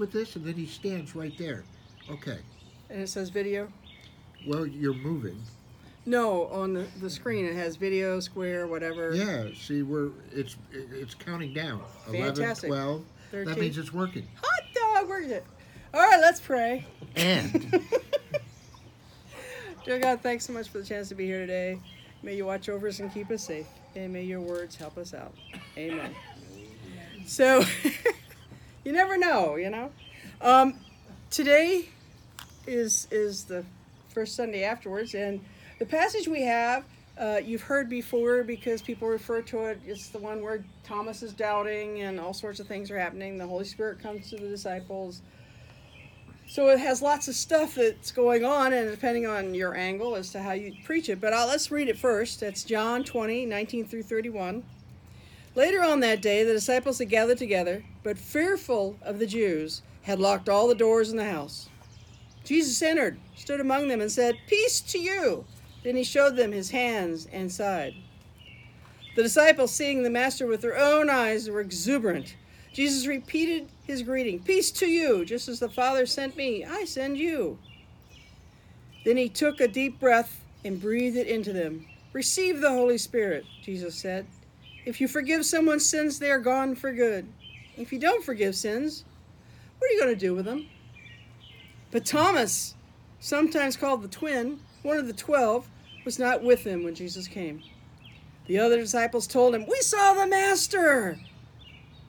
with this, and then he stands right there. Okay. And it says video. Well, you're moving. No, on the, the screen it has video, square, whatever. Yeah. See, we're it's it's counting down. 11, Fantastic. 12. 13. That means it's working. Hot dog, where's it? All right, let's pray. And Dear God, thanks so much for the chance to be here today. May you watch over us and keep us safe. And may your words help us out. Amen. So, you never know, you know. Um, today is is the first Sunday afterwards, and the passage we have uh, you've heard before because people refer to it. It's the one where Thomas is doubting, and all sorts of things are happening. The Holy Spirit comes to the disciples. So it has lots of stuff that's going on, and depending on your angle as to how you preach it. But I'll, let's read it first. That's John 20, 19 through 31. Later on that day, the disciples had gathered together, but fearful of the Jews, had locked all the doors in the house. Jesus entered, stood among them, and said, Peace to you! Then he showed them his hands and side. The disciples, seeing the Master with their own eyes, were exuberant. Jesus repeated his greeting Peace to you! Just as the Father sent me, I send you. Then he took a deep breath and breathed it into them. Receive the Holy Spirit, Jesus said. If you forgive someone's sins, they are gone for good. If you don't forgive sins, what are you going to do with them? But Thomas, sometimes called the twin, one of the twelve, was not with them when Jesus came. The other disciples told him, We saw the Master!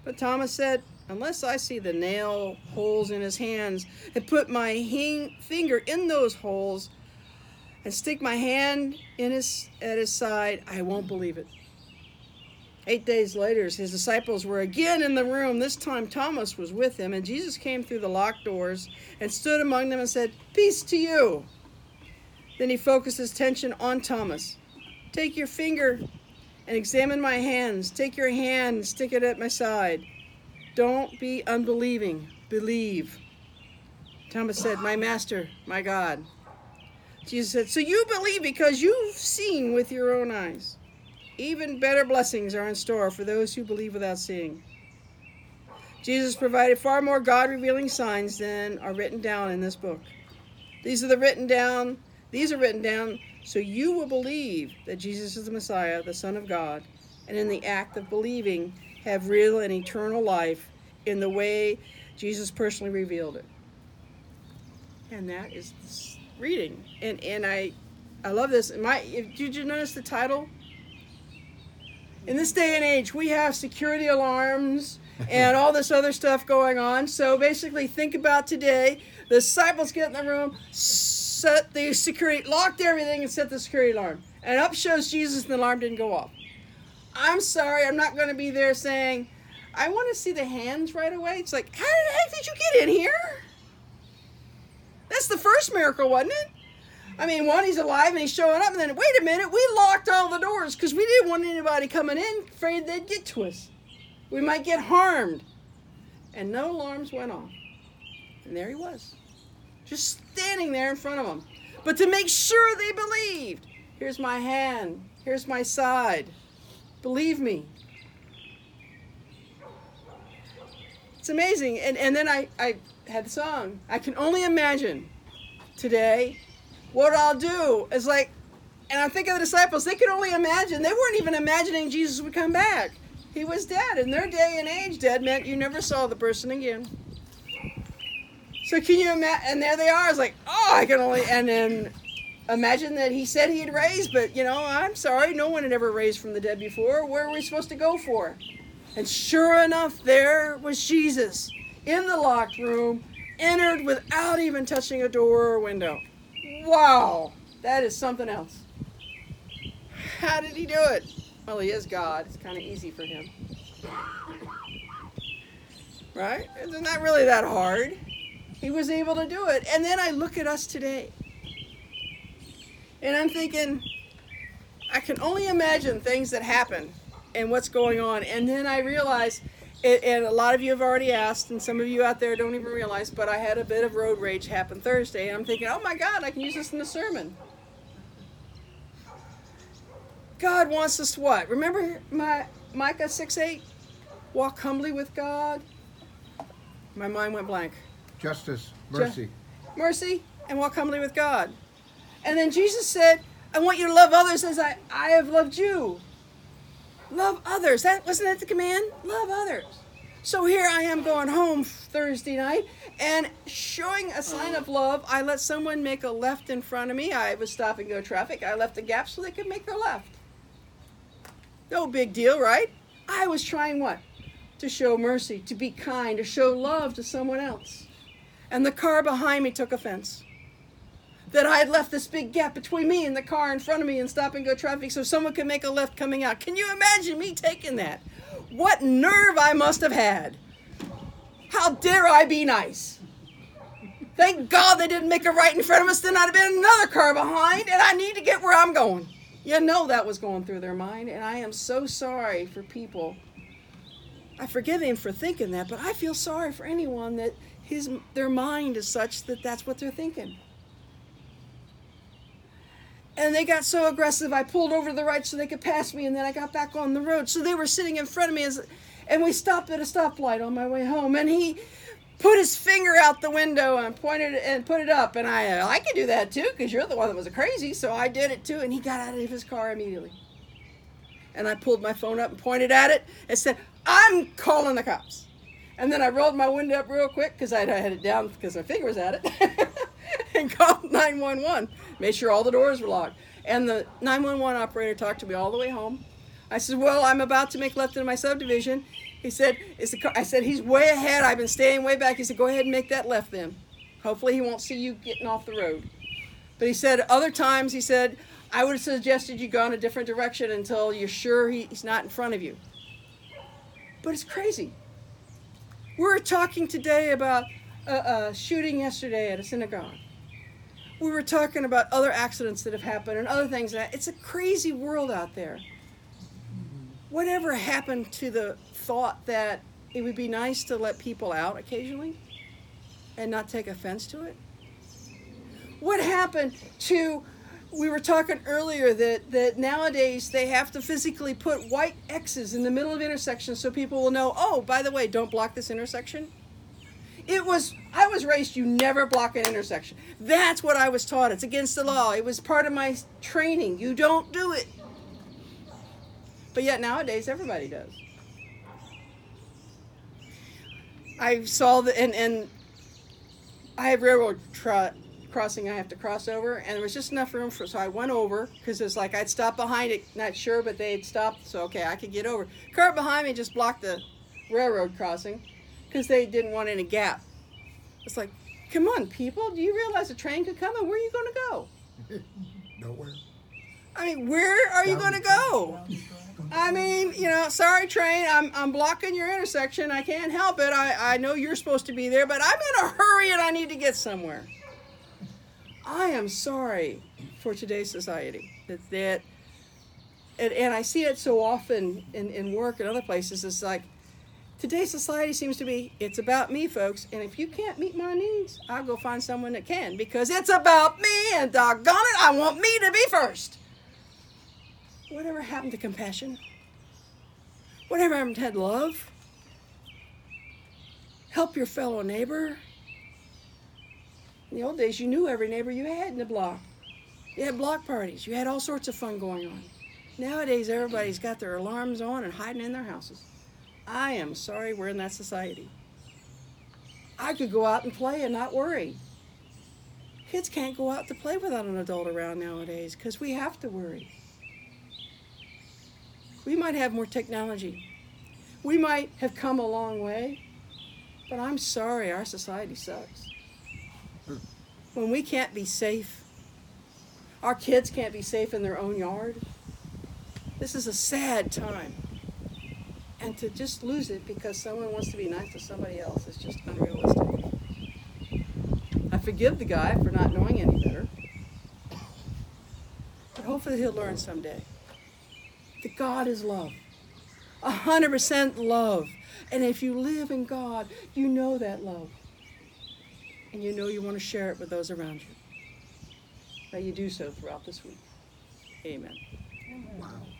But Thomas said, Unless I see the nail holes in his hands and put my finger in those holes and stick my hand in his, at his side, I won't believe it. Eight days later, his disciples were again in the room. This time Thomas was with him, and Jesus came through the locked doors and stood among them and said, Peace to you. Then he focused his attention on Thomas. Take your finger and examine my hands. Take your hand and stick it at my side. Don't be unbelieving, believe. Thomas said, My master, my God. Jesus said, So you believe because you've seen with your own eyes. Even better blessings are in store for those who believe without seeing. Jesus provided far more God revealing signs than are written down in this book. These are the written down, these are written down so you will believe that Jesus is the Messiah, the Son of God, and in the act of believing have real and eternal life in the way Jesus personally revealed it. And that is reading. And and I I love this. My did you notice the title? In this day and age, we have security alarms and all this other stuff going on. So basically, think about today. The disciples get in the room, set the security, locked everything, and set the security alarm. And up shows Jesus, and the alarm didn't go off. I'm sorry, I'm not going to be there saying, I want to see the hands right away. It's like, how the heck did you get in here? That's the first miracle, wasn't it? I mean, one, he's alive and he's showing up, and then, wait a minute, we locked all the doors because we didn't want anybody coming in, afraid they'd get to us. We might get harmed. And no alarms went off. And there he was, just standing there in front of them. But to make sure they believed, here's my hand, here's my side. Believe me. It's amazing. And, and then I, I had the song. I can only imagine today what I'll do is like, and I think of the disciples, they could only imagine. They weren't even imagining Jesus would come back. He was dead. In their day and age, dead meant you never saw the person again. So can you imagine? And there they are. It's like, oh, I can only, and then imagine that he said he'd raise, but you know, I'm sorry, no one had ever raised from the dead before. Where are we supposed to go for? And sure enough, there was Jesus in the locked room, entered without even touching a door or window. Wow, that is something else. How did he do it? Well, he is God. It's kind of easy for him. Right? Isn't that really that hard? He was able to do it. And then I look at us today. And I'm thinking, I can only imagine things that happen and what's going on. And then I realize, and a lot of you have already asked, and some of you out there don't even realize, but I had a bit of road rage happen Thursday. And I'm thinking, oh my God, I can use this in the sermon. God wants us what? Remember my Micah 6 8? Walk humbly with God. My mind went blank. Justice, mercy. Mercy, and walk humbly with God. And then Jesus said, I want you to love others as I, I have loved you. Love others. That wasn't that the command? Love others. So here I am going home Thursday night and showing a sign of love. I let someone make a left in front of me. I was stop and go traffic. I left a gap so they could make their left. No big deal, right? I was trying what? To show mercy, to be kind, to show love to someone else. And the car behind me took offense that I had left this big gap between me and the car in front of me and stop and go traffic so someone could make a left coming out. Can you imagine me taking that? What nerve I must have had. How dare I be nice? Thank God they didn't make a right in front of us, then I'd have been another car behind, and I need to get where I'm going. You know that was going through their mind, and I am so sorry for people. I forgive him for thinking that, but I feel sorry for anyone that his their mind is such that that's what they're thinking and they got so aggressive i pulled over to the right so they could pass me and then i got back on the road. So they were sitting in front of me as, and we stopped at a stoplight on my way home and he put his finger out the window and pointed it and put it up and i i could do that too because you're the one that was crazy so i did it too and he got out of his car immediately. And i pulled my phone up and pointed at it and said i'm calling the cops. And then i rolled my window up real quick because i had it down because my finger was at it and called 911 made sure all the doors were locked. And the 911 operator talked to me all the way home. I said, Well, I'm about to make left into my subdivision. He said, Is the car? I said, He's way ahead. I've been staying way back. He said, Go ahead and make that left then. Hopefully, he won't see you getting off the road. But he said, Other times, he said, I would have suggested you go in a different direction until you're sure he's not in front of you. But it's crazy. We're talking today about a, a shooting yesterday at a synagogue we were talking about other accidents that have happened and other things. It's a crazy world out there. Whatever happened to the thought that it would be nice to let people out occasionally and not take offense to it? What happened to we were talking earlier that, that nowadays they have to physically put white X's in the middle of intersections so people will know, oh, by the way, don't block this intersection. It was, I was raised, you never block an intersection. That's what I was taught. It's against the law. It was part of my training. You don't do it. But yet nowadays, everybody does. I saw the, and, and I have railroad tra- crossing I have to cross over, and there was just enough room for, so I went over because it's like I'd stop behind it, not sure, but they'd stopped, so okay, I could get over. Car behind me just blocked the railroad crossing because they didn't want any gap. It's like, come on, people, do you realize a train could come and where are you going to go? Nowhere. I mean, where are you going to go? I mean, you know, sorry, train, I'm, I'm blocking your intersection. I can't help it. I, I know you're supposed to be there, but I'm in a hurry and I need to get somewhere. I am sorry for today's society that, that and, and I see it so often in, in work and other places. It's like, Today's society seems to be it's about me, folks. And if you can't meet my needs, I'll go find someone that can because it's about me and doggone it, I want me to be first. Whatever happened to compassion? Whatever happened to love? Help your fellow neighbor. In the old days, you knew every neighbor you had in the block. You had block parties. You had all sorts of fun going on. Nowadays, everybody's got their alarms on and hiding in their houses. I am sorry we're in that society. I could go out and play and not worry. Kids can't go out to play without an adult around nowadays because we have to worry. We might have more technology. We might have come a long way, but I'm sorry our society sucks. When we can't be safe, our kids can't be safe in their own yard. This is a sad time. And to just lose it because someone wants to be nice to somebody else is just unrealistic. I forgive the guy for not knowing any better. But hopefully he'll learn someday that God is love. A hundred percent love. And if you live in God, you know that love. And you know you want to share it with those around you. That you do so throughout this week. Amen. Wow.